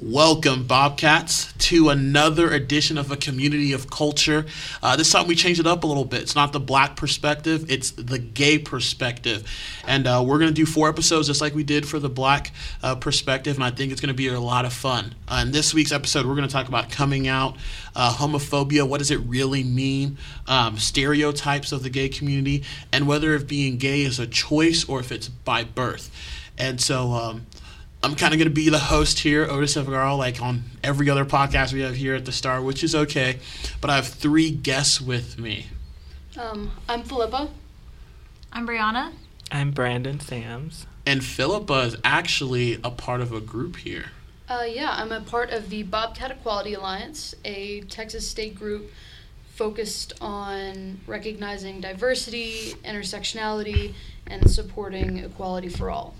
Welcome, Bobcats, to another edition of a community of culture. Uh, this time we changed it up a little bit. It's not the black perspective, it's the gay perspective. And uh, we're going to do four episodes just like we did for the black uh, perspective, and I think it's going to be a lot of fun. Uh, in this week's episode, we're going to talk about coming out, uh, homophobia, what does it really mean, um, stereotypes of the gay community, and whether if being gay is a choice or if it's by birth. And so, um, I'm kind of going to be the host here, Otis Evergarl, like on every other podcast we have here at the Star, which is okay. But I have three guests with me. Um, I'm Philippa. I'm Brianna. I'm Brandon Sams. And Philippa is actually a part of a group here. Uh, yeah, I'm a part of the Bobcat Equality Alliance, a Texas state group focused on recognizing diversity, intersectionality, and supporting equality for all.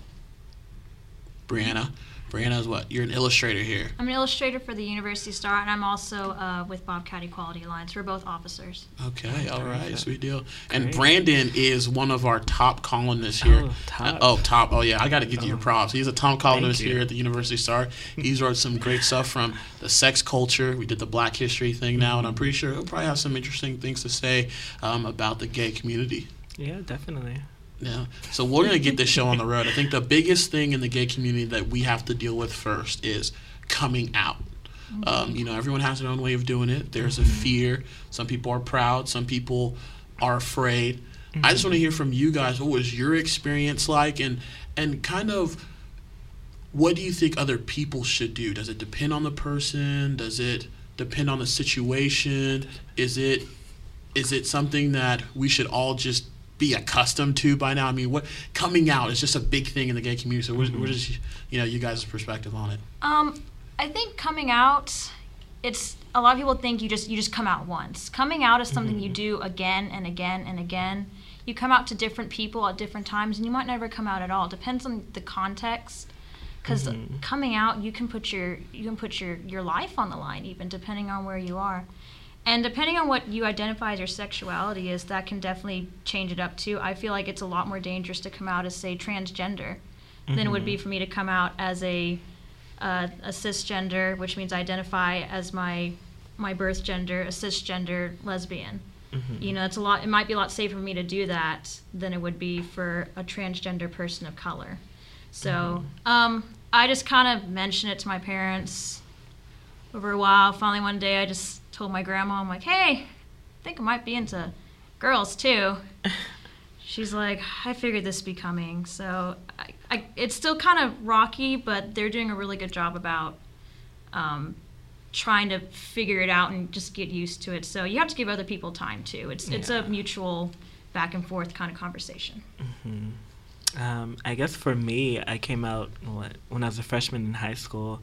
Brianna. Brianna is what? You're an illustrator here. I'm an illustrator for the University Star, and I'm also uh, with Bobcat Equality Alliance. We're both officers. Okay, all right, Perfect. sweet deal. And Brandon is one of our top columnists here. Oh, top. Uh, oh, top. Oh, yeah, I got to give you your Oh. props. He's a top columnist here at the University Star. He's wrote some great stuff from the sex culture. We did the Black History thing now, and I'm pretty sure he'll probably have some interesting things to say um, about the gay community. Yeah, definitely. Yeah. So we're gonna get this show on the road. I think the biggest thing in the gay community that we have to deal with first is coming out. Um, you know, everyone has their own way of doing it. There's a fear. Some people are proud. Some people are afraid. I just want to hear from you guys. What was your experience like, and and kind of what do you think other people should do? Does it depend on the person? Does it depend on the situation? Is it is it something that we should all just be accustomed to by now? I mean, what coming out is just a big thing in the gay community. So, what, what is mm-hmm. you know you guys' perspective on it? Um, I think coming out, it's a lot of people think you just you just come out once. Coming out is something you mm-hmm. do again and again and again. You come out to different people at different times, and you might never come out at all. Depends on the context. Because mm-hmm. coming out, you can put your you can put your your life on the line, even depending on where you are. And depending on what you identify as your sexuality is, that can definitely change it up too. I feel like it's a lot more dangerous to come out as, say, transgender than it would be for me to come out as a uh, a cisgender, which means I identify as my my birth gender, a cisgender lesbian. You know, it's a lot. It might be a lot safer for me to do that than it would be for a transgender person of color. So, um, I just kind of mentioned it to my parents over a while. Finally, one day, I just told my grandma, I'm like, "Hey, I think I might be into girls too." She's like, "I figured this would be coming." So, I, I, it's still kind of rocky, but they're doing a really good job about um, trying to figure it out and just get used to it. So you have to give other people time too. It's it's a mutual back and forth kind of conversation. Um, I guess for me, I came out what, when I was a freshman in high school.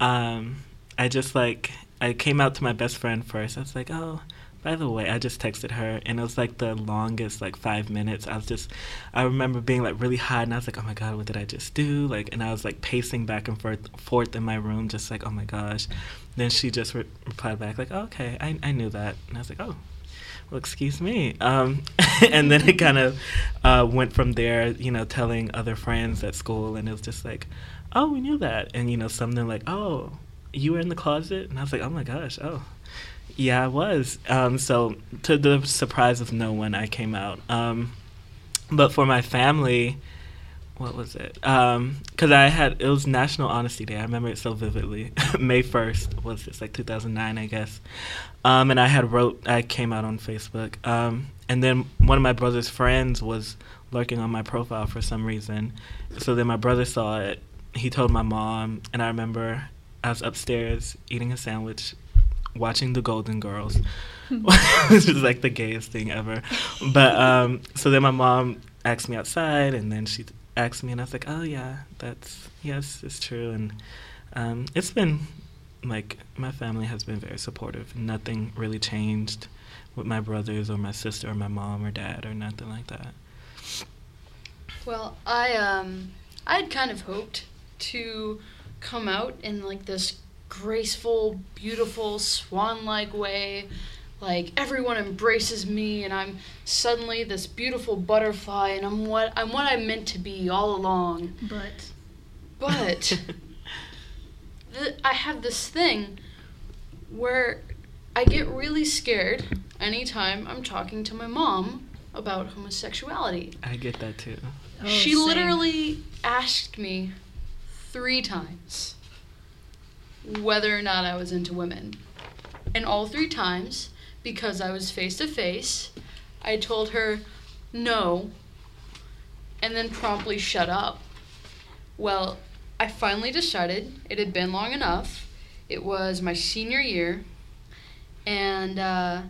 Um, I just like I came out to my best friend first. I was like, "Oh, by the way," I just texted her, and it was like the longest, like five minutes. I was just, I remember being like really hot, and I was like, "Oh my god, what did I just do?" Like, and I was like pacing back and forth, forth in my room, just like, "Oh my gosh." Then she just re- replied back like, oh, "Okay, I I knew that," and I was like, "Oh." well, excuse me. Um, and then it kind of uh, went from there, you know, telling other friends at school, and it was just like, oh, we knew that. And, you know, something like, oh, you were in the closet? And I was like, oh my gosh, oh. Yeah, I was. Um, so, to the surprise of no one, I came out. Um, but for my family, what was it? Because I had, it was National Honesty Day. I remember it so vividly. May 1st was this, like 2009, I guess. Um, and I had wrote, I came out on Facebook. Um, and then one of my brother's friends was lurking on my profile for some reason. So then my brother saw it. He told my mom, and I remember I was upstairs eating a sandwich, watching The Golden Girls, which is like the gayest thing ever. But um, so then my mom asked me outside, and then she asked me, and I was like, "Oh yeah, that's yes, it's true." And um, it's been like my family has been very supportive. Nothing really changed with my brothers or my sister or my mom or dad or nothing like that. Well, I um, I'd kind of hoped to come out in like this graceful, beautiful, swan-like way. Like everyone embraces me, and I'm suddenly this beautiful butterfly, and I'm what I'm what I'm meant to be all along. But But th- I have this thing where I get really scared anytime I'm talking to my mom about homosexuality. I get that too. Oh, she same. literally asked me three times whether or not I was into women. And all three times, because I was face to face, I told her no and then promptly shut up. Well, I finally decided it had been long enough. It was my senior year, and uh,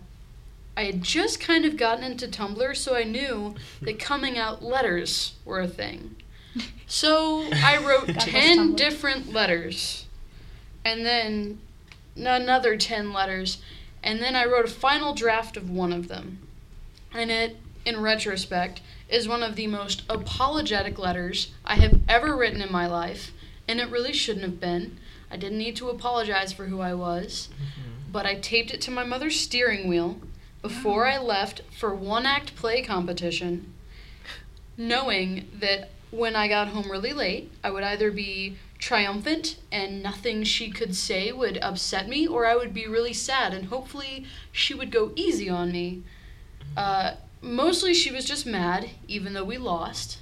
I had just kind of gotten into Tumblr, so I knew that coming out letters were a thing. So I wrote 10 different letters, and then another 10 letters, and then I wrote a final draft of one of them. And it, in retrospect, is one of the most apologetic letters I have ever written in my life, and it really shouldn't have been. I didn't need to apologize for who I was, but I taped it to my mother's steering wheel before I left for one act play competition, knowing that when I got home really late, I would either be triumphant and nothing she could say would upset me, or I would be really sad and hopefully she would go easy on me. Uh, mostly she was just mad, even though we lost.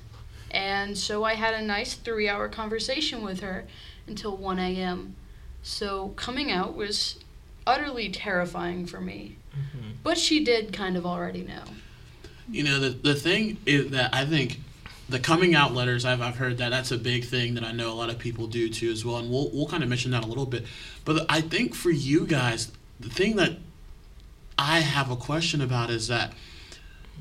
And so I had a nice three hour conversation with her until 1 a.m. So coming out was utterly terrifying for me. Mm-hmm. But she did kind of already know. You know, the the thing is that I think the coming out letters I've I've heard that that's a big thing that I know a lot of people do too as well, and we'll we'll kind of mention that a little bit. But I think for you guys, the thing that I have a question about is that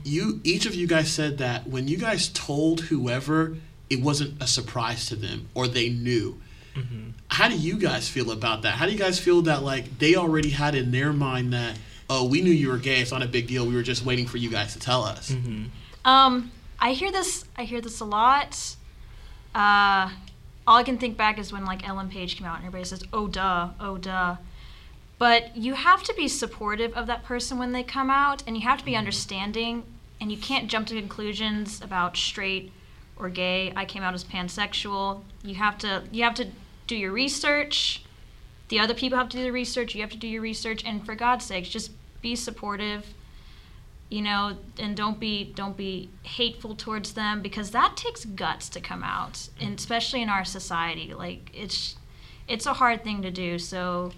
you each of you guys said that when you guys told whoever it wasn't a surprise to them or they knew. Mm-hmm. How do you guys feel about that? How do you guys feel that like they already had in their mind that oh we knew you were gay, it's not a big deal. We were just waiting for you guys to tell us. Mm-hmm. Um, I hear this. I hear this a lot. Uh, all I can think back is when like Ellen Page came out and everybody says, "Oh duh, oh duh." But you have to be supportive of that person when they come out, and you have to be understanding, and you can't jump to conclusions about straight or gay. I came out as pansexual. You have to. You have to do your research. The other people have to do the research. You have to do your research, and for God's sakes, just be supportive you know and don't be don't be hateful towards them because that takes guts to come out and mm-hmm. especially in our society like it's it's a hard thing to do. So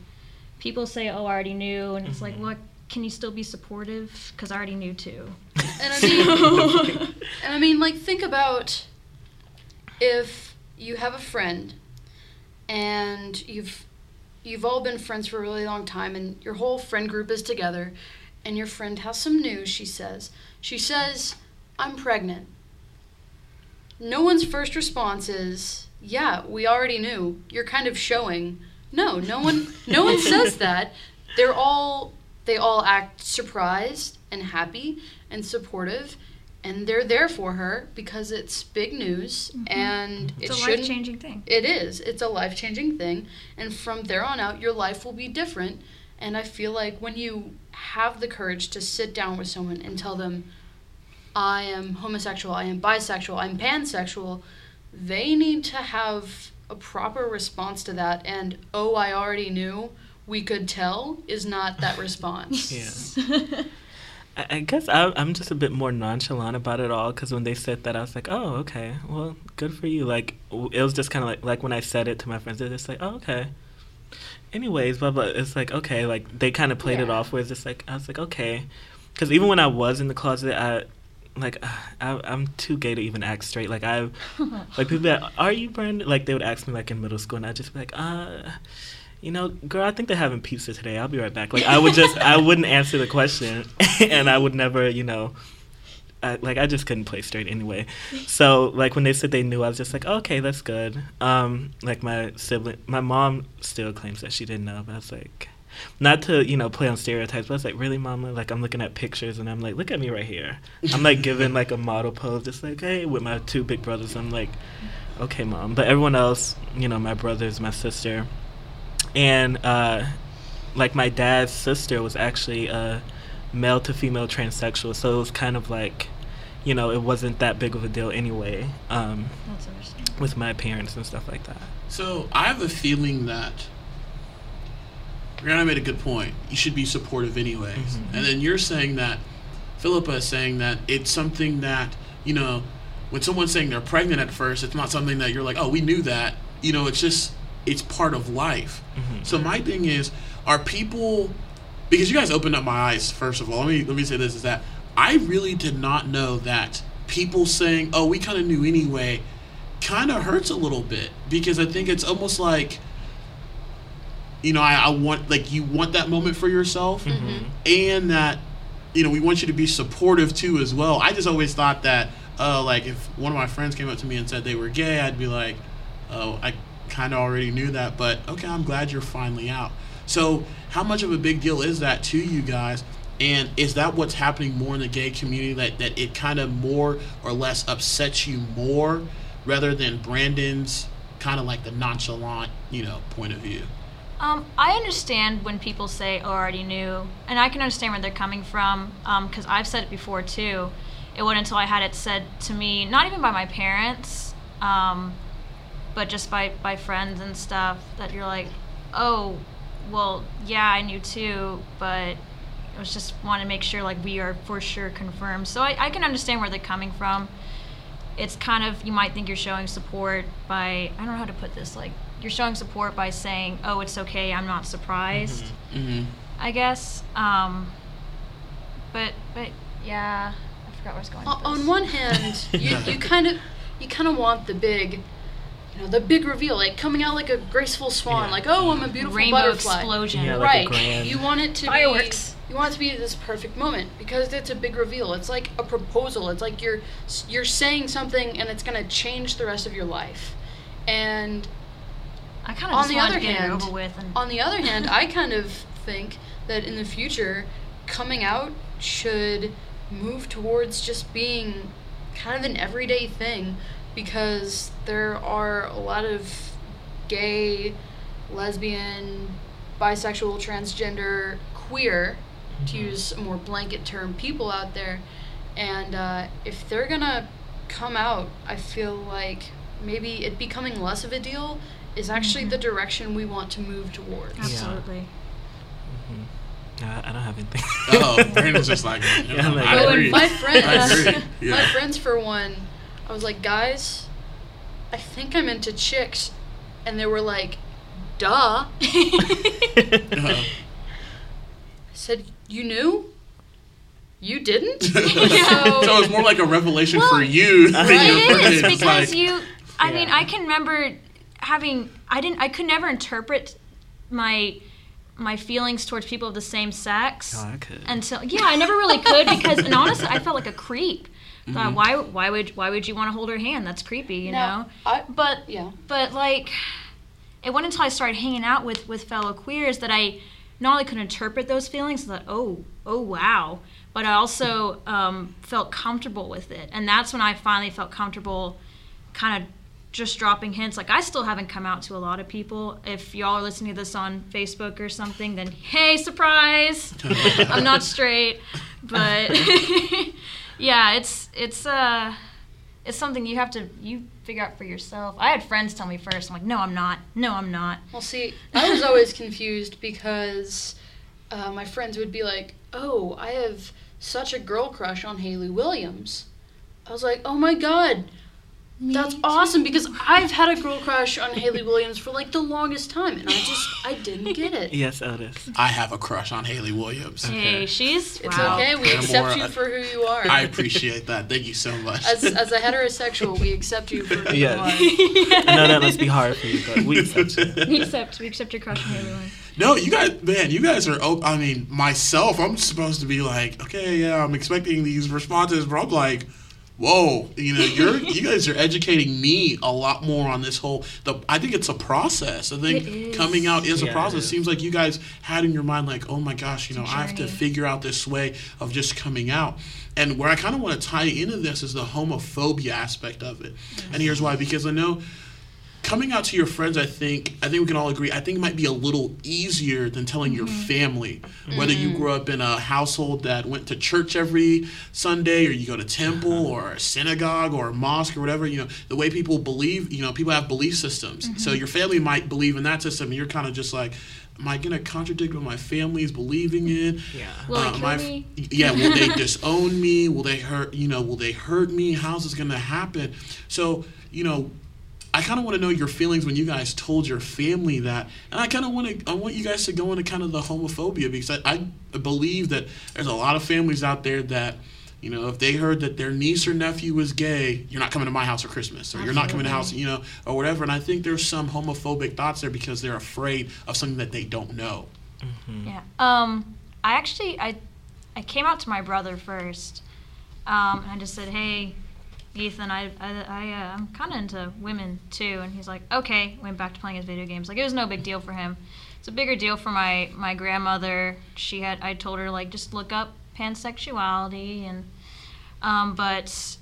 people say oh i already knew and it's like mm-hmm. what? Can you still be supportive? Because i already knew too. And I mean, and I mean, like, think about if you have a friend and you've you've all been friends for a really long time, and your whole friend group is together, and your friend has some news. She says, she says, "I'm pregnant." No one's first response is, "Yeah, we already knew. You're kind of showing." No, no one, no one says that. They're all they all act surprised and happy and supportive and they're there for her because it's big news mm-hmm. and it's it a life-changing thing it is it's a life-changing thing and from there on out your life will be different and i feel like when you have the courage to sit down with someone and tell them i am homosexual i am bisexual i'm pansexual they need to have a proper response to that and oh i already knew we could tell is not that response Yeah. I, I guess I, I'm just a bit more nonchalant about it all because when they said that, I was like, oh, okay, well, good for you. Like, it was just kind of like, like when I said it to my friends, they're just like, oh, okay. Anyways, blah, blah. It's like, okay, like, they kind of played it off where it's just like, I was like, okay. Because even when I was in the closet, I, like, I, I'm too gay to even act straight. Like, I, like, people that, are you Brandon? Like, they would ask me, like, in middle school, and I'd just be like, uh, you know, girl, I think they're having pizza today. I'll be right back. Like I would just, I wouldn't answer the question, and I would never, you know, I, like I just couldn't play straight anyway. So like when they said they knew, I was just like, okay, that's good. Um, like my sibling, my mom still claims that she didn't know, but I was like. Not to you know play on stereotypes, but I was like, really, mama? Like I'm looking at pictures and I'm like, look at me right here. I'm like giving like a model pose, just like, hey, with my two big brothers. I'm like, okay, mom. But everyone else, you know, my brothers, my sister, and uh, like my dad's sister was actually a male to female transsexual, so it was kind of like, you know, it wasn't that big of a deal anyway um, That's understandable. with my parents and stuff like that. So I have a feeling that Rihanna made a good point. You should be supportive anyways. Mhm. And then you're saying that Philippa is saying that it's something that you know when someone's saying they're pregnant at first, it's not something that you're like, oh, we knew that. You know, it's just it's part of life. Mhm. So my thing is, are people because you guys opened up my eyes. First of all, let me let me say this: is that I really did not know that people saying, "Oh, we kind of knew anyway," kind of hurts a little bit because I think it's almost like, you know, I, I want like you want that moment for yourself, Mhm. and that you know we want you to be supportive too as well. I just always thought that, uh, like if one of my friends came up to me and said they were gay, I'd be like, "Oh, I kind of already knew that, but okay, I'm glad you're finally out." So, how much of a big deal is that to you guys? And is that what's happening more in the gay community that, that it kind of more or less upsets you more rather than Brandon's kind of like the nonchalant, you know, point of view? Um, I understand when people say, "Oh, I already knew," and I can understand where they're coming from because I've said it before too. It wasn't until I had it said to me, not even by my parents, um, but just by by friends and stuff, that you're like, "Oh, well, yeah, I knew too," but I was just want to make sure like we are for sure confirmed. So I, I can understand where they're coming from. It's kind of you might think you're showing support by I don't know how to put this like you're showing support by saying, "Oh, it's okay. I'm not surprised." Mm-hmm. I guess. Um, but but yeah, I forgot where I was going. On, with on one hand, you, you kind of you kind of want the big, you know, the big reveal, like coming out like a graceful swan, Yeah. like oh, I'm a beautiful rainbow butterfly. explosion. Yeah, like right. grand- You want it to Fireworks. be. You want it to be this perfect moment because it's a big reveal. It's like a proposal. It's like you're you're saying something and it's gonna change the rest of your life. And I kind of on just the other hand- over with. And on the other hand, I kind of think that in the future, coming out should move towards just being kind of an everyday thing because there are a lot of gay, lesbian, bisexual, transgender, queer, to use a more blanket term, people out there. And uh, if they're gonna come out, I feel like maybe it becoming less of a deal is actually Mhm. the direction we want to move towards. absolutely. Mhm. Uh, I don't have anything. Oh, Brandon's just like, you Yeah, know, I'm like- I agree. my friends, I agree. my friends for one, I was like, guys, I think I'm into chicks, and they were like, duh. Uh, I said, you knew? You didn't? so it's more like a revelation for you than right. your it because like, you. I mean, I can remember having. I didn't. I could never interpret my my feelings towards people of the same sex. Oh, I could. until yeah i never really could because and honestly i felt like a creep Mm-hmm. Thought, why why would why would you want to hold her hand? That's creepy you Now, know? I, but yeah. but like it wasn't until i started hanging out with with fellow queers that i not only could interpret those feelings that oh oh wow. But i also um, felt comfortable with it. And that's when i finally felt comfortable kind of just dropping hints. Like i still haven't come out to a lot of people. If y'all are listening to this on facebook or something then hey surprise! I'm not straight. But yeah it's it's uh it's something you have to you figure out for yourself. I had friends tell me first i'm like no i'm not. No i'm not. Well, see, I was always confused because uh, my friends would be like, "Oh, I have such a girl crush on Hayley Williams." I was like, "Oh my god, that's awesome!" Because I've had a girl crush on Hayley Williams for like the longest time, and I just I didn't get it. yes, Otis. I have a crush on Hayley Williams. hey she's It's wow okay. We accept more, you uh, for who you are. I appreciate that. Thank you so much. as, as a heterosexual, we accept you for who Yes. you are. I know that must be hard for you, but we accept you. we accept we accept your crush on Hayley Williams. No, you guys, man, you guys are. op- I mean, myself, I'm supposed to be like, okay, yeah, I'm expecting these responses, but I'm like, whoa, you know, you're you guys are educating me a lot more on this whole. The I think it's a process. I think It is. coming out is Yeah, a process. is. Seems like you guys had in your mind like, oh my gosh, you know, I have to figure out this way of just coming out. And where I kind of want to tie into this is the homophobia aspect of it. And here's why: because I know coming out to your friends, I think I think we can all agree. I think it might be a little easier than telling your mm-hmm. family. Whether you mm-hmm. grew up in a household that went to church every Sunday, or you go to temple, or a synagogue, or a mosque, or whatever. You know, the way people believe. You know, people have belief systems. So mm-hmm. your family might believe in that system, and you're kind of just like. Am I gonna contradict what my family is believing in? Yeah. Uh, will it Uh, kill my- me? Yeah, will they disown me? Will they hurt? You know, will they hurt me? How's this gonna happen? So, you know, I kind of want to know your feelings when you guys told your family that, and I kind of want to. I want you guys to go into kind of the homophobia because I, I believe that there's a lot of families out there that. You know, if they heard that their niece or nephew was gay, you're not coming to my house for Christmas, or you're not coming to house, you know, or whatever. And I think there's some homophobic thoughts there because they're afraid of something that they don't know. Yeah. Um, I actually I I came out to my brother first. Um, and I just said, "Hey, Ethan, I I, I uh, I'm kind of into women too." And he's like, "Okay." Went back to playing his video games. Like it was no big deal for him. It's a bigger deal for my my grandmother. She had I told her like just look up pansexuality and um, but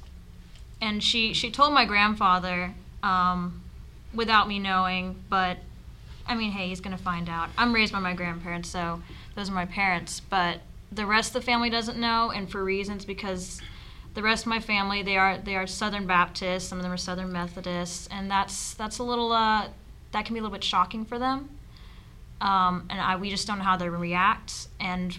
and she she told my grandfather um, without me knowing, but I mean, hey, he's gonna find out. I'm raised by my grandparents, so those are my parents. But the rest of the family doesn't know, and for reasons because the rest of my family they are they are Southern Baptists. Some of them are Southern Methodists, and that's that's a little uh, that can be a little bit shocking for them. Um, and I we just don't know how they react. And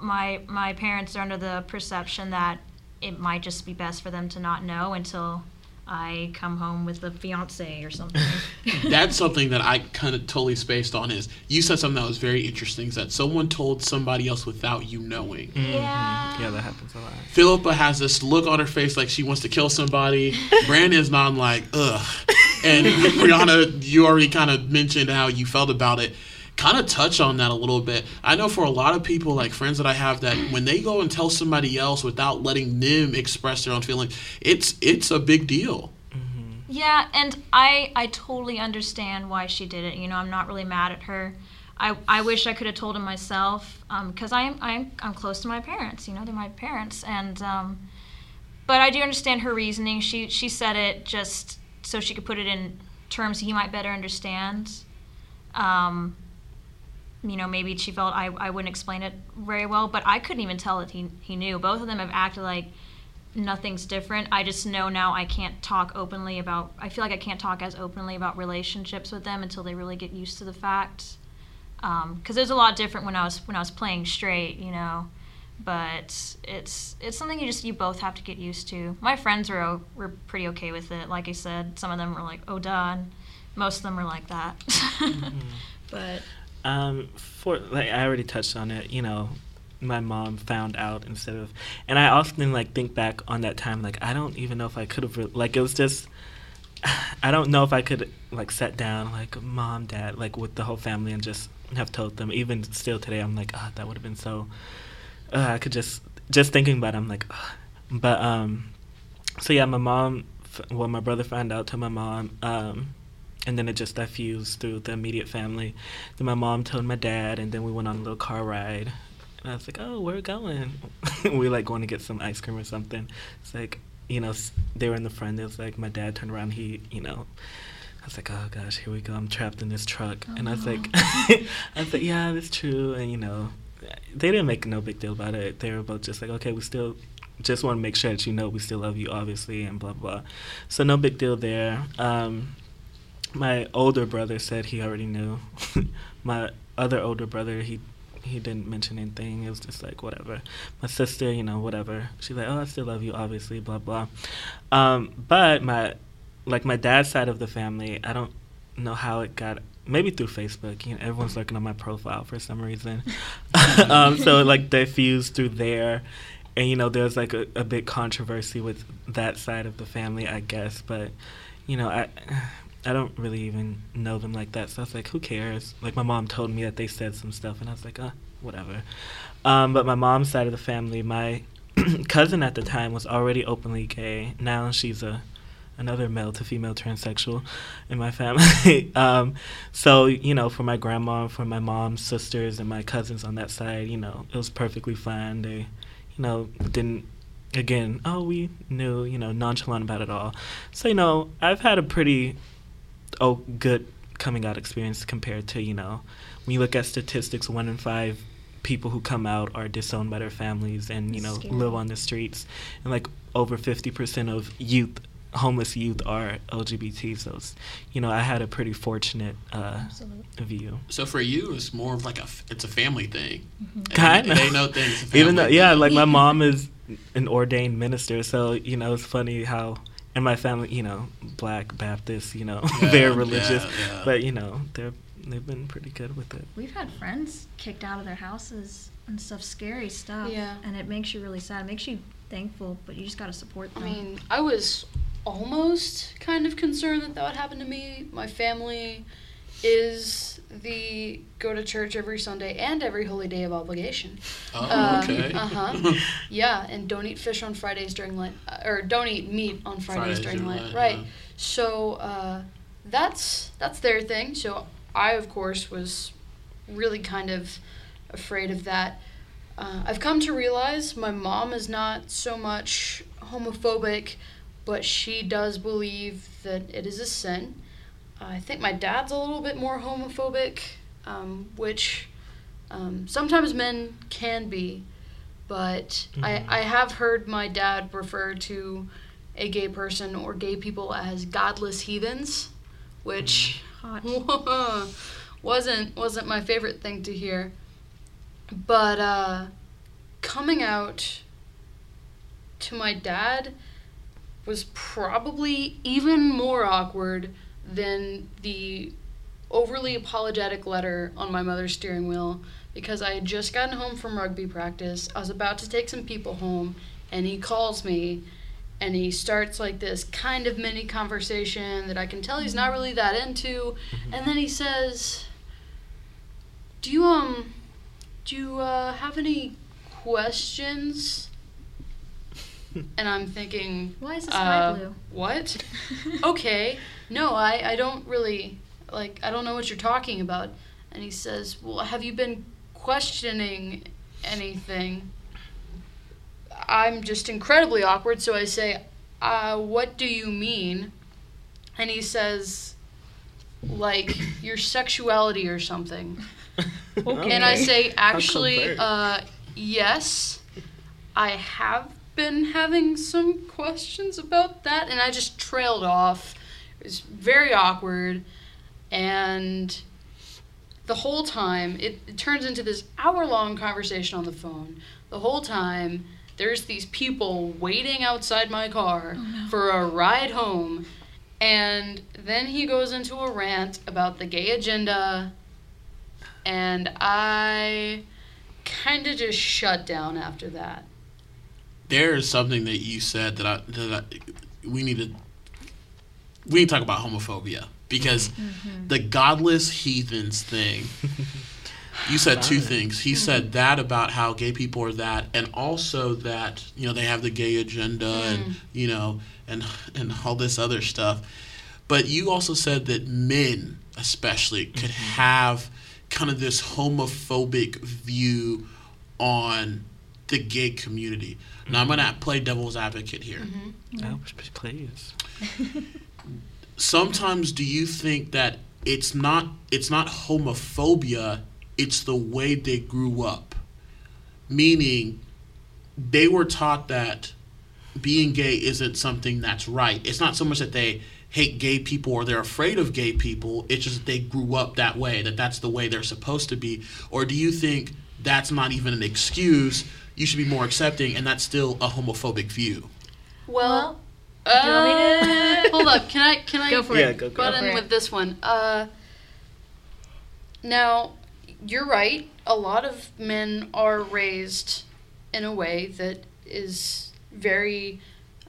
my my parents are under the perception that it might just be best for them to not know until I come home with a fiance or something. that's something that I kind of totally spaced on. Is you said something that was very interesting. Is that someone told somebody else without you knowing. Mm-hmm. Yeah. Yeah, that happens a lot. Philippa has this look on her face like she wants to kill somebody. Brandon's not like ugh, and Brianna, you already kind of mentioned how you felt about it. Kind of touch on that a little bit. I know for a lot of people, like friends that I have, that when they go and tell somebody else without letting them express their own feelings, it's it's a big deal. Yeah, and I I totally understand why she did it. You know, I'm not really mad at her. I, I wish I could have told him myself because am I'm, I'm close to my parents. You know, they're my parents, and um, but I do understand her reasoning. She she said it just so she could put it in terms he might better understand. Um, you know, maybe she felt I, I wouldn't explain it very well, but I couldn't even tell that he he knew. Both of them have acted like nothing's different. I just know now I can't talk openly about. I feel like I can't talk as openly about relationships with them until they really get used to the fact. Um, because there's a lot different when I was when I was playing straight, you know. But it's it's something you just you both have to get used to. My friends were were pretty okay with it. Like I said, some of them were like, "Oh, duh," and most of them were like that. Mm-hmm. But Um, for like I already touched on it. You know, my mom found out instead of, and I often like think back on that time. Like I don't even know if I could have. Re- like it was just. I don't know if I could like sat down like mom, dad, like with the whole family and just have told them. Even still today, I'm like, ah, that would have been so. Uh, I could just just thinking about it, I'm like, Ugh. but um, so yeah, my mom. Well, my brother found out to my mom. Um, and then it just diffused through the immediate family. Then my mom told my dad, and then we went on a little car ride. And I was like, "Oh, where we going?" we like going to get some ice cream or something. It's like, you know, they were in the front. It was like my dad turned around. He, you know, I was like, "Oh gosh, here we go. I'm trapped in this truck." and I was like, "I was like, yeah, that's true." And you know, they didn't make no big deal about it. They were both just like, "Okay, we still." Just want to make sure that you know we still love you, obviously, and blah blah. So no big deal there. Um, my older brother said he already knew. my other older brother, he he didn't mention anything. It was just like whatever. My sister, you know, whatever. She's like, oh, I still love you, obviously, blah blah. Um, but my like my dad's side of the family, I don't know how it got. Maybe through Facebook. You know, everyone's looking on my profile for some reason. um, so it, like diffused through there. And you know, there's like a, a big controversy with that side of the family, I guess. But you know, I I don't really even know them like that. So I was like, who cares? Like my mom told me that they said some stuff, and I was like, uh, whatever. Um, but my mom's side of the family, my cousin at the time was already openly gay. Now she's a another male to female transsexual in my family. um, so you know, for my grandma, for my mom's sisters, and my cousins on that side, you know, it was perfectly fine. They, you know, didn't again. Oh, we knew, you know, nonchalant about it all. So you know, I've had a pretty oh good coming out experience compared to you know when you look at statistics, one in five people who come out are disowned by their families and you know Scary. live on the streets, and like over fifty percent of youth, homeless youth, are LGBT. So it's, you know I had a pretty fortunate uh, view. So for you, it's more of like a it's a family thing. And Kind of. ain't no thing. It's a family Even though, yeah, like my mom is an ordained minister, so you know it's funny how in my family, you know, black Baptist, you know, Yeah, they're religious, yeah, yeah. but you know they're they've been pretty good with it. We've had friends kicked out of their houses and stuff, scary stuff. Yeah. And it makes you really sad. It makes you thankful, but you just got to support them. I mean, I was almost kind of concerned that that would happen to me. My family is the go to church every Sunday and every holy day of obligation. Oh, Uh, okay. uh-huh. Yeah, and don't eat fish on Fridays during Lent, uh, or don't eat meat on Fridays, Fridays during during Lent. Lent, right. yeah. So uh, that's that's their thing. So I, of course, was really kind of afraid of that. Uh, I've come to realize my mom is not so much homophobic, but she does believe that it is a sin. I think my dad's a little bit more homophobic, um, which um, sometimes men can be, but Mhm. I, I have heard my dad refer to a gay person or gay people as godless heathens, which wasn't wasn't my favorite thing to hear. But uh, coming out to my dad was probably even more awkward than the overly apologetic letter on my mother's steering wheel because I had just gotten home from rugby practice. I was about to take some people home, and he calls me and he starts like this kind of mini conversation that I can tell he's not really that into. And then he says, "Do you um, do you uh, have any questions?" And I'm thinking, Why is the uh, blue? what? okay, no, I, I don't really, like, I don't know what you're talking about. And he says, well, have you been questioning anything? I'm just incredibly awkward, so I say, uh, what do you mean? And he says, like, your sexuality or something. okay. And I say, actually, uh, yes, I have been having some questions about that, and I just trailed off. It was very awkward, and the whole time it, it turns into this hour-long conversation on the phone. The whole time there's these people waiting outside my car oh, for a ride home, and then he goes into a rant about the gay agenda, and I kind of just shut down after that. there is something that you said that I that I, we need to we need to talk about homophobia because Mm-hmm. the godless heathens thing. You said two Right. things. He said mm-hmm. that about how gay people are that, and also that you know they have the gay agenda and mm. you know and and all this other stuff. But you also said that men, especially, could have kind of this homophobic view on the gay community. Now I'm gonna play devil's advocate here. Mm-hmm. Oh, please. sometimes do you think that it's not it's not homophobia it's the way they grew up? Meaning they were taught that being gay isn't something that's right. It's not so much that they hate gay people or they're afraid of gay people it's just that they grew up that way that that's the way they're supposed to be. Or do you think that's not even an excuse? You should be more accepting and that's still a homophobic view. Well, uh, to- hold up. Can I can I Go for Yeah, it. go- go. butt Go for in it. with this one? Uh, now, you're right. A lot of men are raised in a way that is very.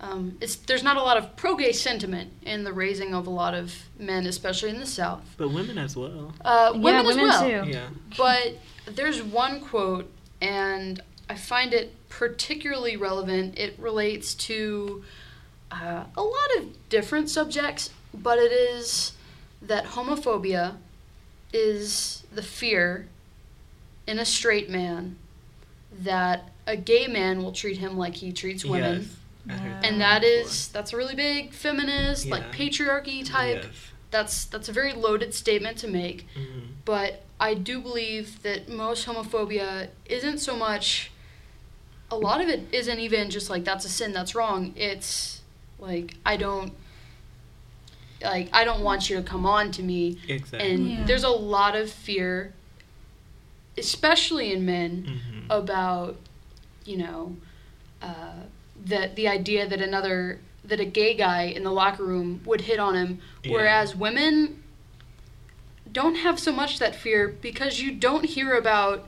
Um, it's there's not a lot of pro-gay sentiment in the raising of a lot of men, especially in the South. But women as well. Uh, women yeah, as women well. too. Yeah. But there's one quote, and I find it particularly relevant. It relates to uh, a lot of different subjects, but it is that homophobia is the fear in a straight man that a gay man will treat him like he treats women. Yes. Heard And that is that's a really big feminist, like patriarchy type Yes. that's that's a very loaded statement to make. Mhm. But I do believe that most homophobia isn't so much. A lot of it isn't even just like that's a sin, that's wrong. It's like I don't. Like I don't want you to come on to me, Exactly. and Yeah. there's a lot of fear, especially in men, Mhm. about, you know, uh, that the idea that another that a gay guy in the locker room would hit on him, Yeah. whereas women don't have so much that fear because you don't hear about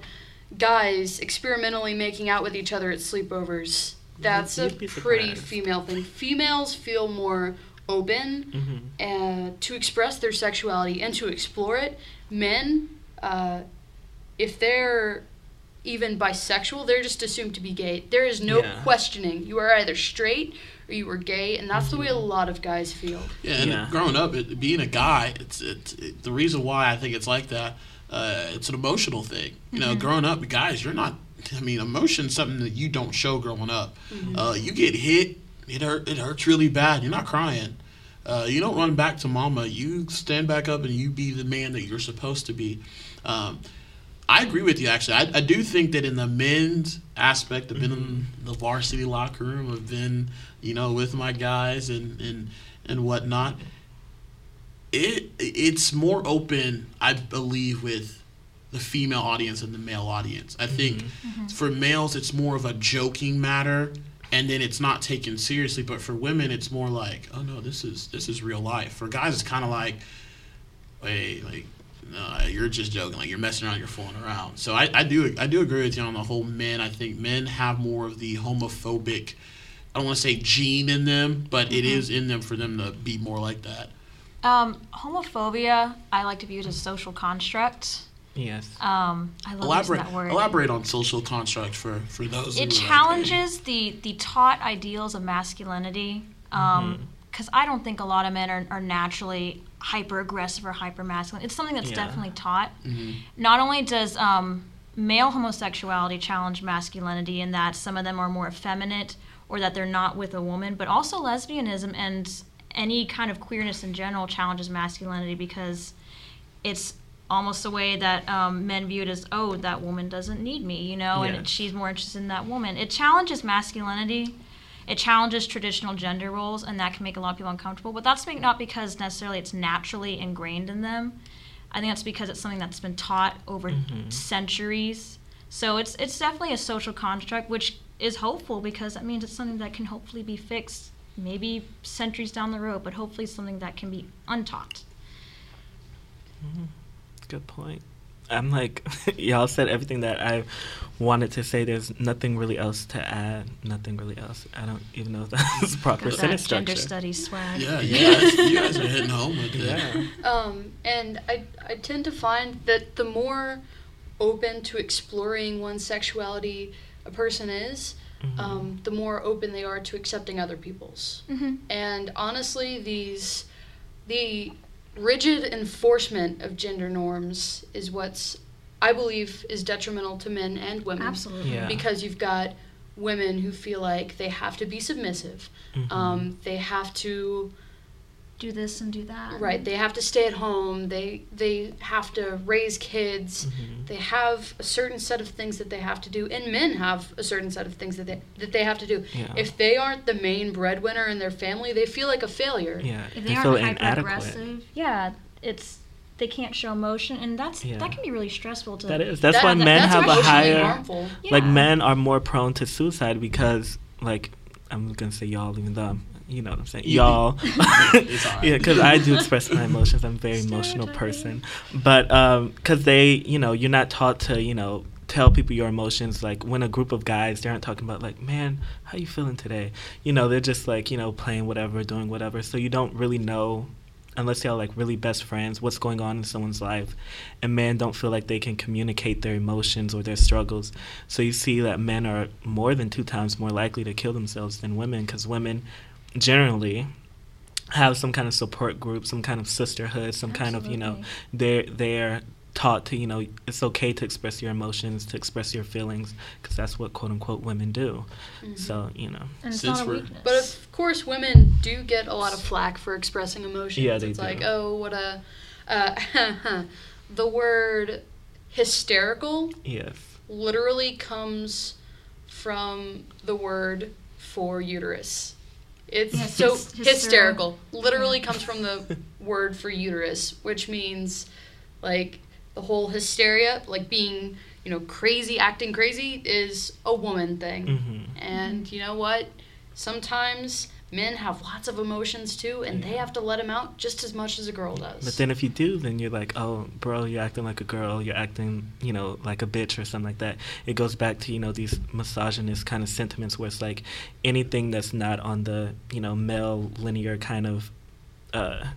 guys experimentally making out with each other at sleepovers. That's a pretty female thing. Females feel more open Mhm. uh, to express their sexuality and to explore it. Men, uh, if they're even bisexual, they're just assumed to be gay. There is no Yeah. questioning. You are either straight or you are gay, and that's the way a lot of guys feel. Yeah, and Yeah. growing up, it, being a guy, it's, it's it, the reason why I think it's like that. Uh, it's an emotional thing. You know, growing up, guys, you're not. I mean, emotion's something that you don't show growing up. Uh, you get hit, it hurt. It hurts really bad. You're not crying. Uh, you don't run back to mama. You stand back up and you be the man that you're supposed to be. Um, I agree with you. Actually, I, I do think that in the men's aspect, I've been in the varsity locker room. I've been, you know, with my guys and and and whatnot. It it's more open, I believe, with the female audience and the male audience. I mm-hmm. think mm-hmm. for males, it's more of a joking matter, and then it's not taken seriously. But for women, it's more like, oh no, this is this is real life. For guys, it's kind of like, wait, like no, you're just joking. Like you're messing around, you're fooling around. So I, I do I do agree with you on the whole men. I think men have more of the homophobic. I don't want to say gene in them, but it mm-hmm. is in them for them to be more like that. Um, homophobia, I like to view it as a social construct. Yes. Um, I love Elaborate that word. elaborate on social construct for for those. who it are like, challenges the the taught ideals of masculinity because I don't think a lot of men are, are naturally hyper aggressive or hyper masculine. It's something that's Yeah. definitely taught. Mhm. Not only does um, male homosexuality challenge masculinity in that some of them are more effeminate or that they're not with a woman, but also lesbianism and any kind of queerness in general challenges masculinity because it's almost the way that um, men view it as, oh, that woman doesn't need me, you know, Yes. and she's more interested in that woman. It challenges masculinity. It challenges traditional gender roles, and that can make a lot of people uncomfortable. But that's not because necessarily it's naturally ingrained in them. I think that's because it's something that's been taught over centuries. So it's it's definitely a social construct, which is hopeful because that means it's something that can hopefully be fixed, maybe centuries down the road, but hopefully something that can be untaught. Good point. I'm like, y'all said everything that I wanted to say. There's nothing really else to add. Nothing really else. I don't even know if that's proper Got that sentence gender studies swag. Yeah, you guys, you guys are hitting home with it. Yeah. Um, and I, I tend to find that the more open to exploring one's sexuality a person is, Mhm. um, the more open they are to accepting other people's. hmm And honestly, these the rigid enforcement of gender norms is what's I believe is detrimental to men and women. Absolutely. Yeah. Because you've got women who feel like they have to be submissive. Mhm. Um, they have to Do this and do that. right. They have to stay at home. They they have to raise kids. Mhm. They have a certain set of things that they have to do, and men have a certain set of things that they that they have to do. Yeah. If they aren't the main breadwinner in their family, they feel like a failure. yeah. If they, they aren't hyper inadequate. aggressive, yeah, it's they can't show emotion, and that's Yeah. that can be really stressful to. That is. That's That- why that- men that's have a higher. harmful. Like Yeah. men are more prone to suicide because, like, I'm gonna say y'all, even though I'm, you know what I'm saying, You- y'all. It's all right. yeah, because I do express my emotions. I'm a very emotional person, but um, because they, you know, you're not taught to, you know, tell people your emotions. Like when a group of guys, they aren't talking about like, man, how you feeling today? You know, they're just like, you know, playing whatever, doing whatever. So you don't really know. Unless y'all like really best friends, what's going on in someone's life, and men don't feel like they can communicate their emotions or their struggles. So you see that men are more than two times more likely to kill themselves than women, because women generally have some kind of support group, some kind of sisterhood, some kind of you know they're they're taught to you know it's okay to express your emotions to express your feelings because that's what quote unquote women do so you know And it's Since not a weakness. But of course, women do get a lot of flack for expressing emotions. Yeah, they it's do. like, oh, what a. Uh, the word hysterical yes literally comes from the word for uterus. It's Yes, so hysterical. hysterical. Literally comes from the word for uterus, which means like the whole hysteria, like being, you know, crazy, acting crazy is a woman thing. hmm And you know what? Sometimes men have lots of emotions too, and they have to let them out just as much as a girl does. But then if you do, then you're like, oh, bro, you're acting like a girl. You're acting, you know, like a bitch or something like that. It goes back to, you know, these misogynist kind of sentiments where it's like anything that's not on the, you know, male linear kind of uh,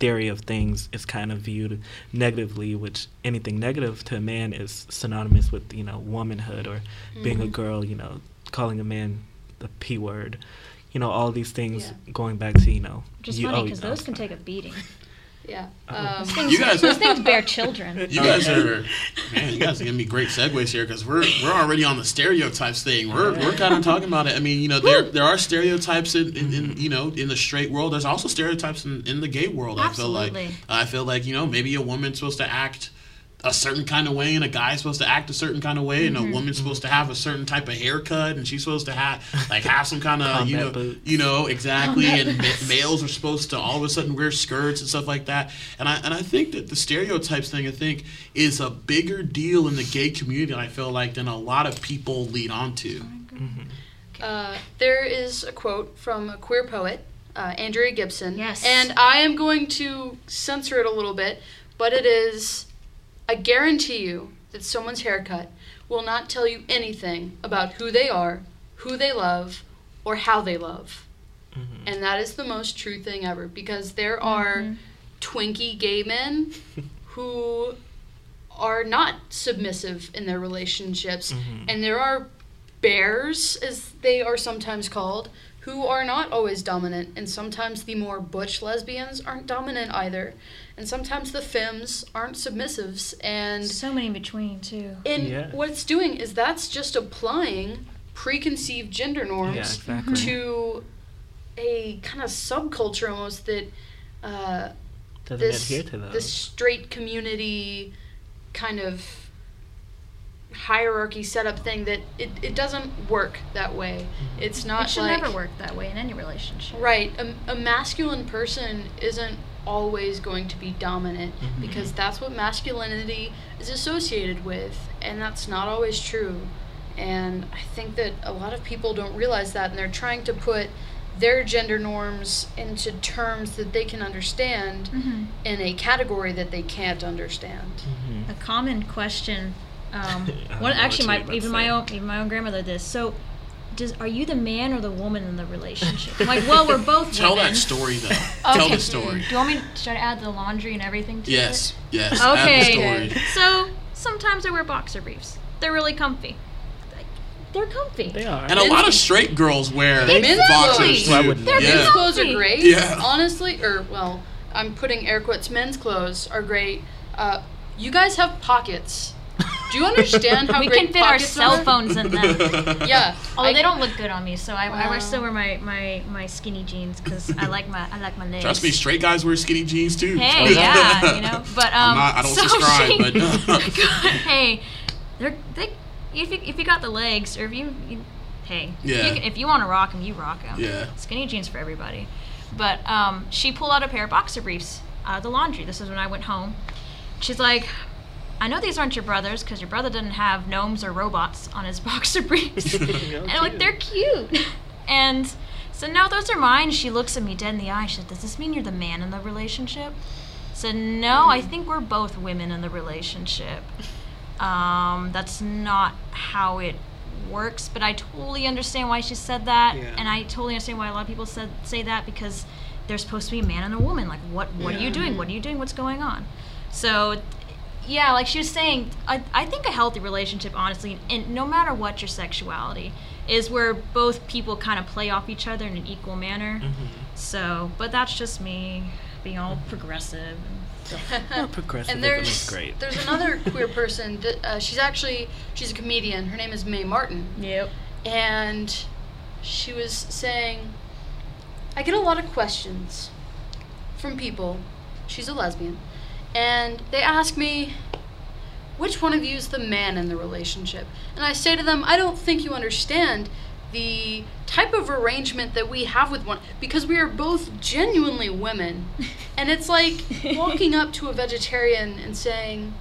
theory of things is kind of viewed negatively, which anything negative to a man is synonymous with, you know, womanhood or being a Mhm. girl, you know, calling a man the P word. You know, all these things Yeah. going back to, you know. Which is you- funny because oh, those can sorry. take a beating. yeah. Um, Those things, You guys- those things bear children. You guys are, man. You guys are giving me great segues here because we're we're already on the stereotypes thing. We're we're kind of talking about it. I mean, you know, there there are stereotypes in, in, in you know in the straight world. There's also stereotypes in, in the gay world. I feel like Absolutely. I feel like you know maybe a woman's supposed to act a certain kind of way and a guy's supposed to act a certain kind of way and Mm-hmm. a woman's supposed to have a certain type of haircut and she's supposed to have like have some kind of you know boots. you know exactly Combat and ma- males are supposed to all of a sudden wear skirts and stuff like that and I and I think that the stereotypes thing I think is a bigger deal in the gay community I feel like than a lot of people lead on to Uh, there is a quote from a queer poet, uh, Andrea Gibson. Yes. And I am going to censor it a little bit, but it is I guarantee you that someone's haircut will not tell you anything about who they are, who they love, or how they love. Mhm. And that is the most true thing ever because there are Mhm. twinky gay men who are not submissive in their relationships Mhm. and there are bears as they are sometimes called who are not always dominant and sometimes the more butch lesbians aren't dominant either and sometimes the femmes aren't submissives and So many in between too. and Yeah. what it's doing is that's just applying preconceived gender norms Yeah, exactly. to a kind of subculture almost that uh, this to this straight community kind of hierarchy setup thing that it, it doesn't work that way. It's not It should like never work that way in any relationship. right. A, a masculine person isn't always going to be dominant Mhm. because that's what masculinity is associated with, and that's not always true. And I think that a lot of people don't realize that, and they're trying to put their gender norms into terms that they can understand hmm in a category that they can't understand. Mhm. A common question. Um, one actually, my even my own even my own grandmother did. So, does are you the man or the woman in the relationship? I'm like, well, we're both tell women. that story though tell the story Do you want me to should I add the laundry and everything to yes it? yes add the Okay. story. So sometimes I wear boxer briefs. They're really comfy. They're comfy. They are. and a lot of straight girls wear Men's boxers clothes. Too wouldn't They're? Men's clothes are great. Yeah. Honestly, or well, I'm putting air quotes. Men's clothes are great. Uh, you guys have pockets. Do you understand how we great can fit our cell are? phones in them. Yeah. Although I- they don't look good on me, so I, I Wow. wear still wear my, my, my skinny jeans because I like my I like my legs. trust me straight guys wear skinny jeans too Hey, yeah, you know, but um, I'm not- I don't so subscribe, she- but- hey, they're they if you if you got the legs or if you, you hey, Yeah. you can, if you want to rock them, you rock them. Yeah. skinny jeans for everybody. But um, she pulled out a pair of boxer briefs out of the laundry. This is when I went home. She's like, I know these aren't your brothers because your brother didn't have gnomes or robots on his boxer briefs. and I'm like, they're cute. And so now those are mine. She looks at me dead in the eye. She said, Does this mean you're the man in the relationship? I said, No, I think we're both women in the relationship. Um, that's not how it works, but I totally understand why she said that. Yeah. And I totally understand why a lot of people said say that because there's supposed to be a man and a woman. Like, what what are you doing? What are you doing? What's going on? So yeah, like she was saying, I, I think a healthy relationship, honestly, and no matter what your sexuality, is where both people kind of play off each other in an equal manner. Mhm. So, but that's just me being all progressive. Progressivism and there's is great. there's another queer person. that, Uh, she's actually she's a comedian. Her name is Mae Martin, Yep. and she was saying, I get a lot of questions from people. She's a lesbian, and they ask me, which one of you is the man in the relationship? And I say to them, I don't think you understand the type of arrangement that we have with one because we are both genuinely women. And it's like walking up to a vegetarian and saying,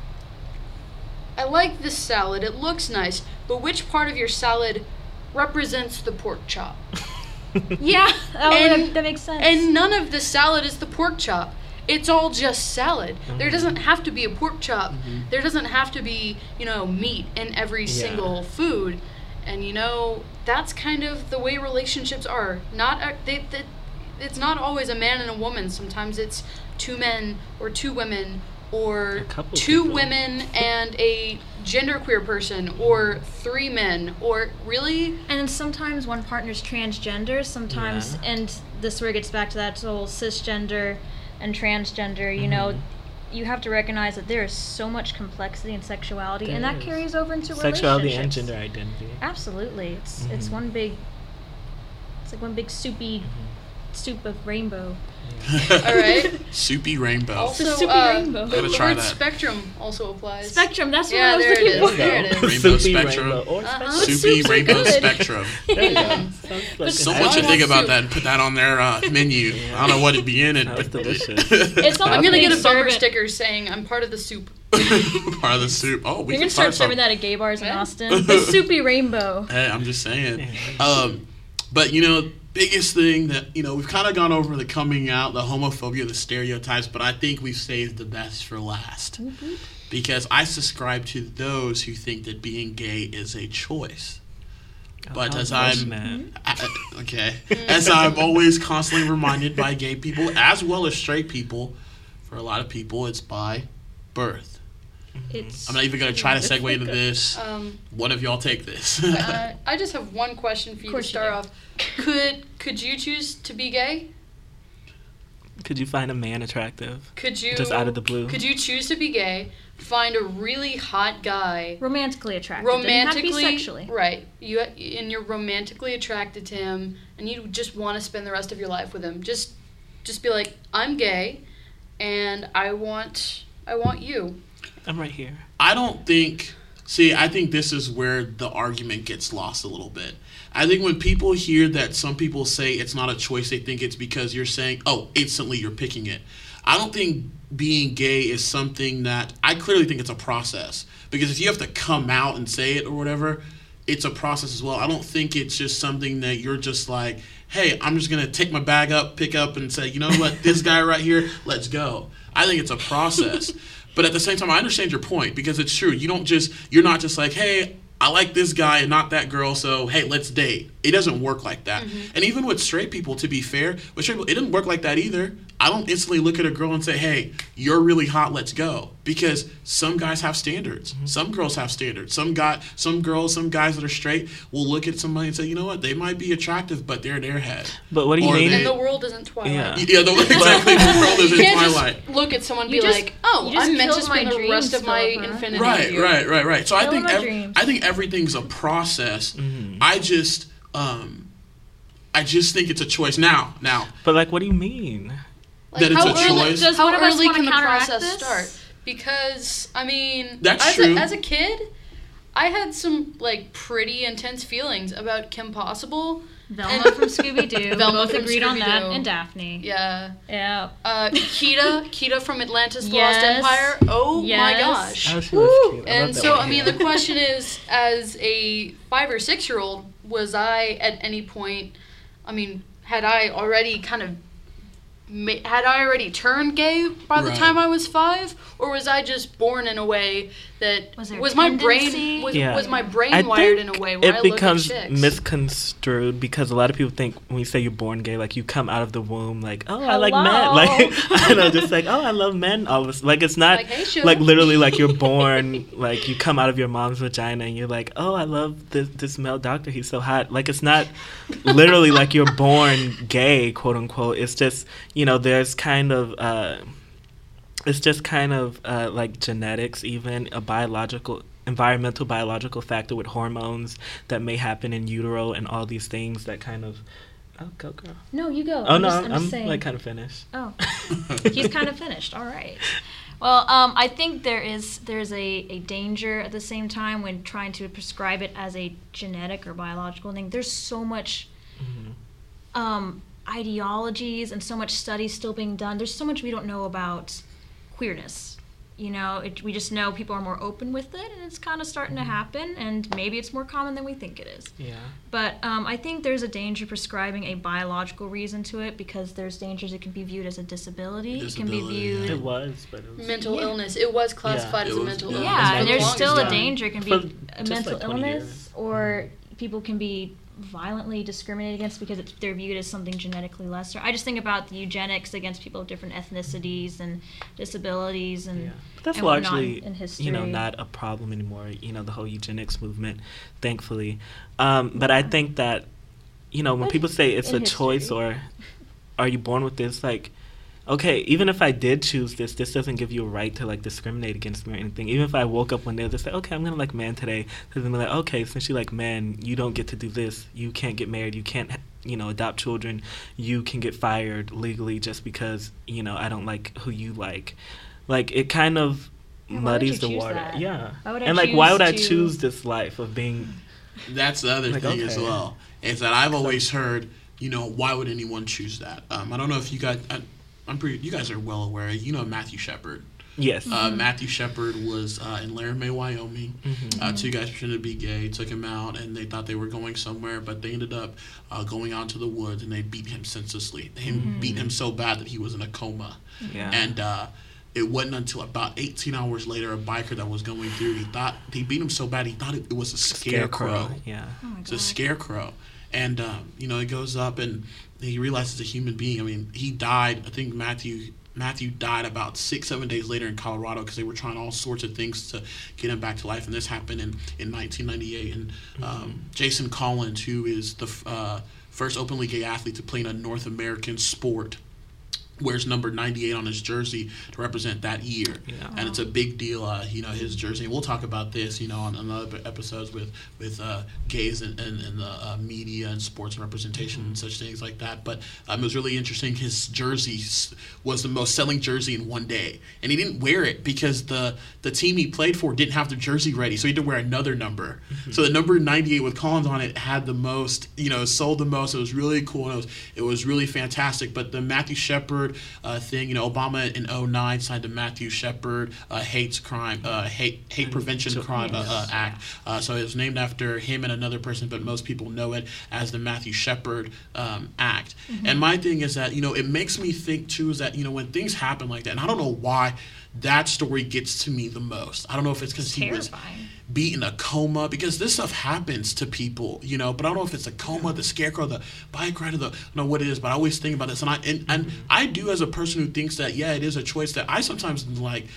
I like this salad, it looks nice, but which part of your salad represents the pork chop? Yeah. Oh, And- that, that makes sense. And none of the salad is the pork chop. It's all just salad. There mm-hmm. doesn't have to be a pork chop. Mm-hmm. There doesn't have to be, you know, meat in every Yeah. single food. And you know, that's kind of the way relationships are. Not a, they, they, it's not always a man and a woman. Sometimes it's two men or two women or two people. women and a genderqueer person or three men or really And sometimes one partner's transgender, sometimes, Yeah. and this where it gets back to that whole cisgender and transgender, you know, Mm-hmm. you have to recognize that there is so much complexity in sexuality, and There that is. carries over into Sexuality and gender identity. Absolutely. It's, it's Mhm. one big, it's like one big soupy Mm-hmm. soup of rainbow. all right. Soupy rainbow. Also, It's a soupy uh, rainbow. the, Gotta try word that. spectrum also applies. Spectrum, that's what Yeah, I was there looking is. for. There it is. Rainbow Soupy spectrum. rainbow or Uh-huh. spectrum. Soupy Soups rainbow good. spectrum. There you go. Yeah. Sounds like Someone should think about soup. that and put that on their uh, menu. Yeah. I don't know what it'd be in it, but delicious. It's not I'm like gonna get a bumper it- sticker saying I'm part of the soup. part of the soup. Oh, we You're can gonna start serving that at gay bars in Austin. The soupy rainbow. Hey, I'm just saying. Um, but you know, biggest thing that you know we've kind of gone over the coming out, the homophobia, the stereotypes, but I think we've saved the best for last mm-hmm. because I subscribe to those who think that being gay is a choice. But Oh, as I'm. Mm-hmm. I- okay, as I'm always constantly reminded by gay people as well as straight people, for a lot of people, it's by birth. It's. I'm not even gonna try to segue into this. Um, One of y'all take this. uh, I just have one question for you to course you start off. Could could you choose to be gay? Could you find a man attractive? Could you Just out of the blue. Could you choose to be gay? Find a really hot guy, romantically attracted. Doesn't have to be romantically sexually. right? You and you're romantically attracted to him, and you just want to spend the rest of your life with him. Just just be like, I'm gay, and I want I want you. I'm right here. I don't think. See, I think this is where the argument gets lost a little bit. I think when people hear that some people say it's not a choice, they think it's because you're saying, oh, instantly you're picking it. I don't think being gay is something that I clearly think it's a process because if you have to come out and say it or whatever, it's a process as well. I don't think it's just something that you're just like, hey, I'm just gonna take my bag up, pick up, and say, you know what, this guy right here, let's go. I think it's a process. But at the same time, I understand your point because it's true. You don't just, you're not just like, hey, I like this guy and not that girl, so hey, let's date. It doesn't work like that. Mm-hmm. And even with straight people, to be fair, with straight people, it didn't work like that either. I don't instantly look at a girl and say, hey, you're really hot, let's go. Because some guys have standards. Some girls have standards. Some guy, some girls, some guys that are straight will look at somebody and say, you know what, they might be attractive, but they're an airhead. But what do you Or mean? they- And the world isn't Twilight. Yeah. Yeah, the, exactly. the world is You in can't Twilight. just look at someone and You be just- like, "Oh, I'm meant to spend the rest of my Philippa. infinity right, with right, right, right. So I think ev- I think everything's a process. Mhm. I just um, I just think it's a choice. Now, now But like, what do you mean? Like, That it's how a early, choice? Does how one early can the process this? start? Because I mean, That's as true. A, as a kid, I had some like pretty intense feelings about Kim Possible. Velma from Scooby Doo. Velma Both from agreed on that. And Daphne. Yeah, Yeah. uh, Kida, Kida from Atlantis: The Yes. Lost Empire. Oh my gosh! She was cute. I And so, one. I mean, the question is, as a five or six year old, was I at any point, I mean, had I already kind of, ma- had I already turned gay by the Right. time I was five, or was I just born in a way that Was there my brain was, Yeah. was my brain I wired think in a way where it I becomes look at misconstrued because a lot of people think when you say you're born gay, like you come out of the womb like, oh, I like men, Hello. like I don't know, just like oh, I love men. All of a, like it's not Like, hey, like literally like you're born like you come out of your mom's vagina and you're like, oh, I love this this male doctor. He's so hot. Like it's not literally like you're born gay, quote unquote. It's just you know there's kind of. uh it's just kind of uh, like genetics, even a biological, environmental biological factor with hormones that may happen in utero and all these things that kind of. Oh, go girl. No, you go. Oh I'm no, just- I'm I'm, just like kind of finished. Oh, he's kind of finished. All right. Well, um, I think there is there's a, a danger at the same time when trying to prescribe it as a genetic or biological thing. There's so much Mhm. um, ideologies and so much studies still being done. There's so much we don't know about queerness. You know, it, we just know people are more open with it, and it's kind of starting to happen. And maybe it's more common than we think it is. Yeah. But um, I think there's a danger prescribing a biological reason to it because there's dangers it can be viewed as a disability. it can be viewed. yeah. It was, but it was. mental Yeah. illness. It was classified Yeah. as It a mental yeah. illness. Yeah, and there's still a danger. It can be For a mental like illness, years. or people can be violently discriminated against because it's, they're viewed as something genetically lesser. I just think about the eugenics against people of different ethnicities and disabilities and. Yeah. But that's and largely, in history. you know, not a problem anymore. You know, the whole eugenics movement, thankfully. Um, but I think that, you know, when But people say it's in a choice or are you born with this, like, okay, even if I did choose this, this doesn't give you a right to like discriminate against me or anything. Even if I woke up one day and just say, okay, I'm gonna like man today, because then be like, okay, since you like man, you don't get to do this. You can't get married. You can't, you know, adopt children. You can get fired legally just because you know I don't like who you like. Like it kind of Yeah, muddies the water. that? Yeah. Why would and like, why choose would I to- choose this life of being? That's the other Like, thing as well. Is that I've always heard, you know, why would anyone choose that? Um, I don't know if you guys, I, I'm pretty, you guys are well aware. You know Matthew Shepard. Yes. Uh, Matthew Shepard was uh, in Laramie, Wyoming. Mhm. Uh, two guys pretended to be gay, took him out, and they thought they were going somewhere, but they ended up uh, going out to the woods and they beat him senselessly. They beat him so bad that he was in a coma. yeah. And uh, it wasn't until about 18 hours later, a biker that was going through, he thought he beat him so bad he thought it, it was a scarecrow. Yeah. Oh It's a scarecrow. And, um, you know, it goes up and he realizes a human being. I mean, he died. I think Matthew Matthew died about six, seven days later in Colorado because they were trying all sorts of things to get him back to life. And this happened in, in 1998. And um, Jason Collins, who is the uh, first openly gay athlete to play in a North American sport, wears number 98 on his jersey to represent that year. Yeah. and it's a big deal uh, you know his jersey. And we'll talk about this you know on, on other episodes with with uh, gays and, and, and the uh, media and sports and representation and such things like that. But um, it was really interesting. His jersey was the most selling jersey in one day. And he didn't wear it because the the team he played for didn't have the jersey ready. So he had to wear another number. So the number 98 with Collins on it had the most you know sold the most. It was really cool. And it was it was really fantastic. But the Matthew Shepard uh, thing. You know Obama in 09 signed the Matthew Shepard uh, hates crime uh, hate hate prevention So- crime uh, yes. uh, act. Uh, so it was named after him and another person but most people know it as the Matthew Shepard um, act. And my thing is that you know it makes me think too is that you know when things happen like that and I don't know why that story gets to me the most I don't know if it's because he was be in a coma because this stuff happens to people, you know. But I don't know if it's a coma, the scarecrow, the bike rider, the I don't know what it is. But I always think about this, and I and, and I do as a person who thinks that yeah, it is a choice that I sometimes like.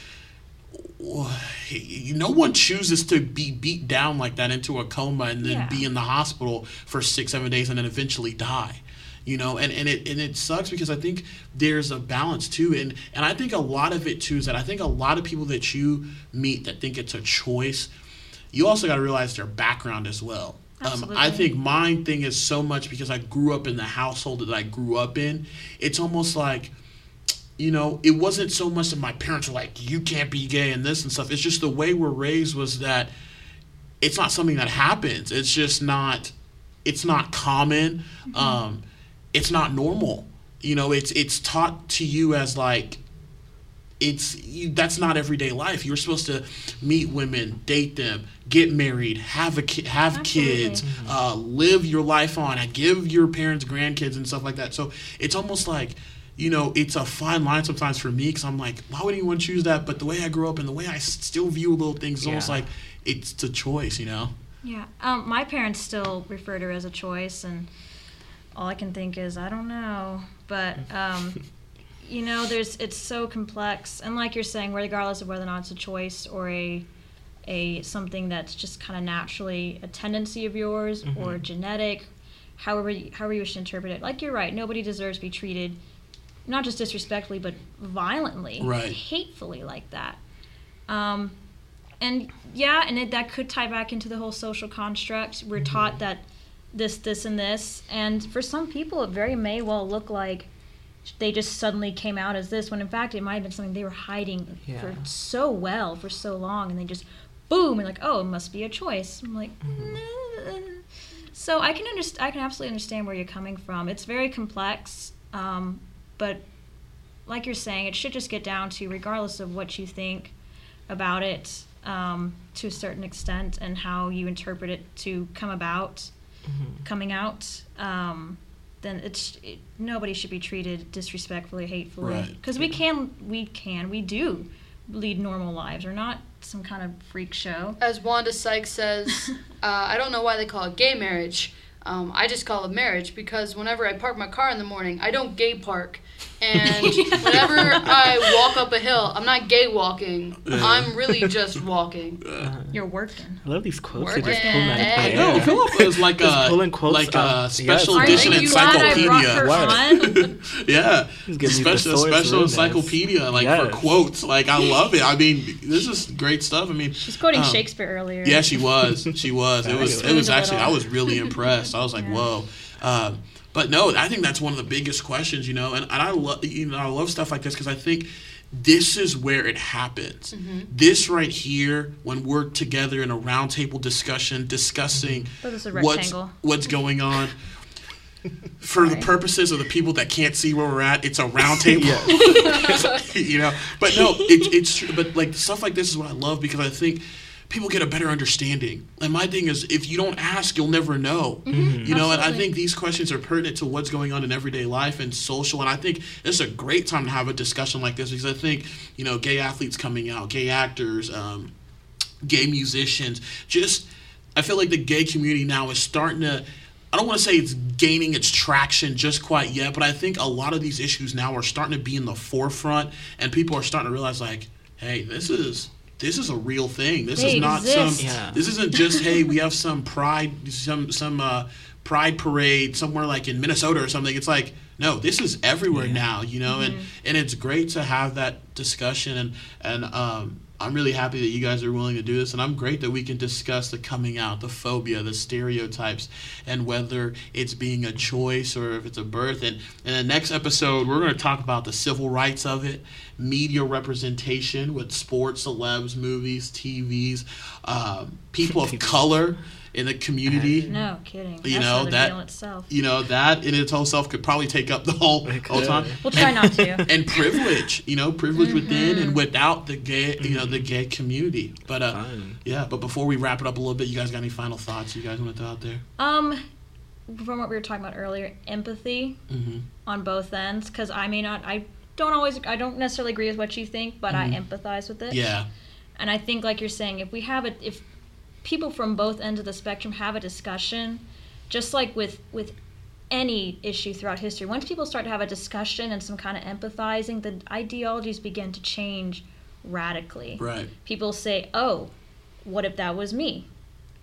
No one chooses to be beat down like that into a coma and then Yeah. be in the hospital for six, seven days and then eventually die you know and, and it and it sucks because i think there's a balance too and and i think a lot of it too is that i think a lot of people that you meet that think it's a choice you also got to realize their background as well um, i think my thing is so much because i grew up in the household that i grew up in it's almost like you know, it wasn't so much that my parents were like, you can't be gay and this and stuff. It's just the way we're raised was that it's not something that happens. It's just not, it's not common. Um, it's not normal. You know, it's it's taught to you as like, it's you, that's not everyday life. You're supposed to meet women, date them, get married, have a ki- have kids, Absolutely. uh, live your life on, and give your parents grandkids and stuff like that. So it's almost like, you know, it's a fine line sometimes for me because I'm like, why would anyone choose that? But the way I grew up and the way I still view little things, it's almost like it's a choice, you know. Yeah, um, my parents still refer to her as a choice, and all I can think is I don't know, but um, you know, there's it's so complex, and like you're saying, regardless of whether or not it's a choice or a a something that's just kind of naturally a tendency of yours or Mhm. genetic, however you, however you wish to interpret it. Like you're right, nobody deserves to be treated not just disrespectfully, but violently, Right. hatefully like that. Um, and yeah, and it, that could tie back into the whole social construct. We're taught that this, this, and this, and for some people, it very may well look like they just suddenly came out as this, when in fact it might have been something they were hiding Yeah. for so well for so long, and they just boom and like, oh, it must be a choice. I'm like, "Nah." so I can understand. I can absolutely understand where you're coming from. It's very complex, um, but like you're saying, it should just get down to regardless of what you think about it um, to a certain extent and how you interpret it to come about, coming out. Um, then it's it, nobody should be treated disrespectfully, hatefully. Right. Because we can, we can, we do lead normal lives. We're not some kind of freak show. As Wanda Sykes says, uh, I don't know why they call it gay marriage. Um, I just call it marriage because whenever I park my car in the morning, I don't gay park. And whenever I walk up a hill, I'm not gay walking. I'm really just walking. You're working. I love these quotes. You're just Working. out of No. Philip is like a pulling quotes like a special Yes. edition Aren't you glad I brought her encyclopedia. on? Yeah, He's giving special thesaurus special encyclopedia like for quotes. Like I love it. I mean, this is great stuff. I mean, She's quoting um, Shakespeare earlier. Yeah, she was. She was. It was. It was actually. I was really impressed. I was like, Yeah. whoa. Um, but no, I think that's one of the biggest questions, you know. And, and I love, you know, I love stuff like this because I think this is where it happens. Mm-hmm. This right here, when we're together in a roundtable discussion, discussing mm-hmm. But it's what's what's going on. For the purposes of the people that can't see where we're at, it's a round table. You know, but no, it, it's true. But like stuff like this is what I love because I think people get a better understanding. And my thing is, if you don't ask, you'll never know. You know, and I think these questions are pertinent to what's going on in everyday life and social. And I think it's a great time to have a discussion like this because I think you know, gay athletes coming out, gay actors, um, gay musicians, just I feel like the gay community now is starting to. I don't want to say it's gaining its traction just quite yet, but I think a lot of these issues now are starting to be in the forefront, and people are starting to realize, like, hey, this is this is a real thing. This They is not exist. some. Yeah. This isn't just hey, we have some pride, some some uh, pride parade somewhere like in Minnesota or something. It's like no, this is everywhere now, you know, and and it's great to have that discussion, and and um, I'm really happy that you guys are willing to do this, and I'm great that we can discuss the coming out, the phobia, the stereotypes, and whether it's being a choice or if it's a birth. And in the next episode, we're going to talk about the civil rights of it, media representation with sports, celebs, movies, TVs, um, people of color in the community. No kidding. You That's know, that- itself. You know that in its whole self could probably take up the whole whole time We'll try not to. and privilege, you know, privilege within Mm-hmm. and without the gay, you know, the gay community. But uh, Fun. yeah, but before we wrap it up a little bit, you guys got any final thoughts you guys want to throw out there? Um, from what we were talking about earlier, empathy Mm-hmm. on both ends. Because I may not, I don't always, I don't necessarily agree with what you think, but I Mhm. empathize with it. Yeah, And I think, like you're saying, if we have a, if people from both ends of the spectrum have a discussion, just like with with any issue throughout history, once people start to have a discussion and some kind of empathizing, the ideologies begin to change radically. right. People say, "Oh, what if that was me?"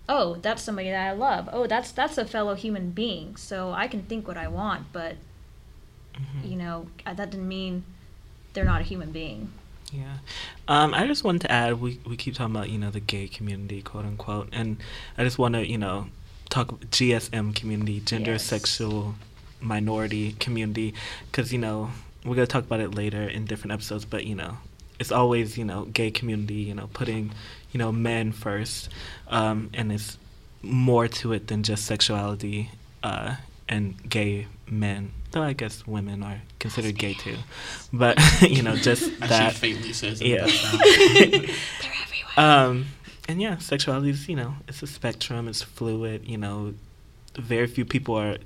Oh, that's somebody that I love. Oh, that's that's a fellow human being. So I can think what I want, but mm-hmm. you know, that didn't mean they're not a human being. Yeah. Um, I just wanted to add, we, we keep talking about, you know, the gay community, quote unquote, and I just want to, you know, talk GSM community, gender Yes. sexual minority community, because, you know, we're going to talk about it later in different episodes, but, you know, it's always, you know, gay community, you know, putting, you know, men first, um, and it's more to it than just sexuality uh, and gay men. Though I guess women are considered gay too, but you know, just that. she faintly says. in Yeah. the background. um, and yeah, sexuality is you know it's a spectrum. It's fluid. You know, very few people are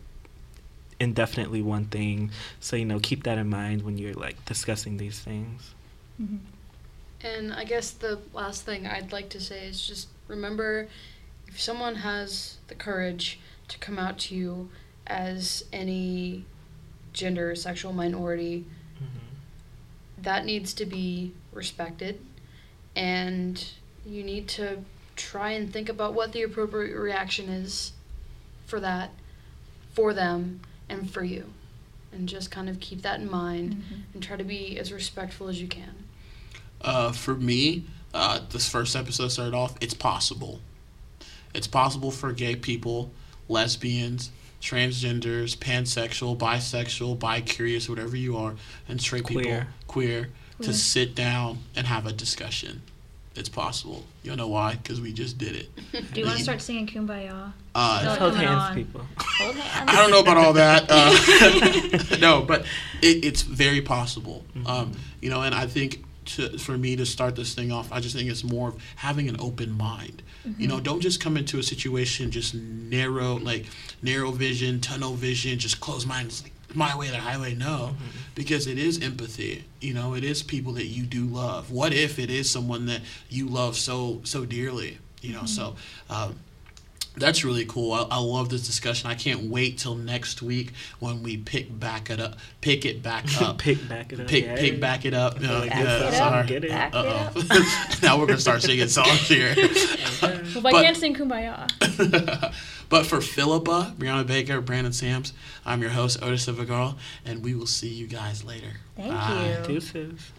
indefinitely one thing. So you know, keep that in mind when you're like discussing these things. And I guess the last thing I'd like to say is just remember if someone has the courage to come out to you as any gender or sexual minority, that needs to be respected. And you need to try and think about what the appropriate reaction is for that, for them, and for you. and just kind of keep that in mind Mhm. and try to be as respectful as you can. Uh, for me, uh, this first episode started off. It's possible. It's possible for gay people, lesbians, transgenders, pansexual, bisexual, bi-curious, whatever you are, and straight people, Queer. queer, to sit down and have a discussion. It's possible. You know why? Because we just did it. Do you want to start singing Kumbaya? Uh, No. Hold hands, on. people. Hold hands. I don't know about all that. Uh, no, but it, it's very possible. Mm-hmm. Um, you know, and I think to, for me to start this thing off, I just think it's more of having an open mind. You mm-hmm. know, don't just come into a situation just narrow, like narrow vision, tunnel vision, just close minds, like, my way or the highway. No, mm-hmm. because it is empathy. You know, it is people that you do love. What if it is someone that you love so so dearly? You know, mm-hmm. so. Um, that's really cool. I, I love this discussion. I can't wait till next week when we pick back it up, pick it back up, Pick back it up. pick yeah. pick back it up. Back yeah, sorry. get it. Uh oh. now we're gonna start singing songs here. Well, if I can't sing Kumbaya. but for Philippa, Brianna Baker, Brandon Sams, I'm your host Otis Vigal, and we will see you guys later. Thank Bye. you. Deuces.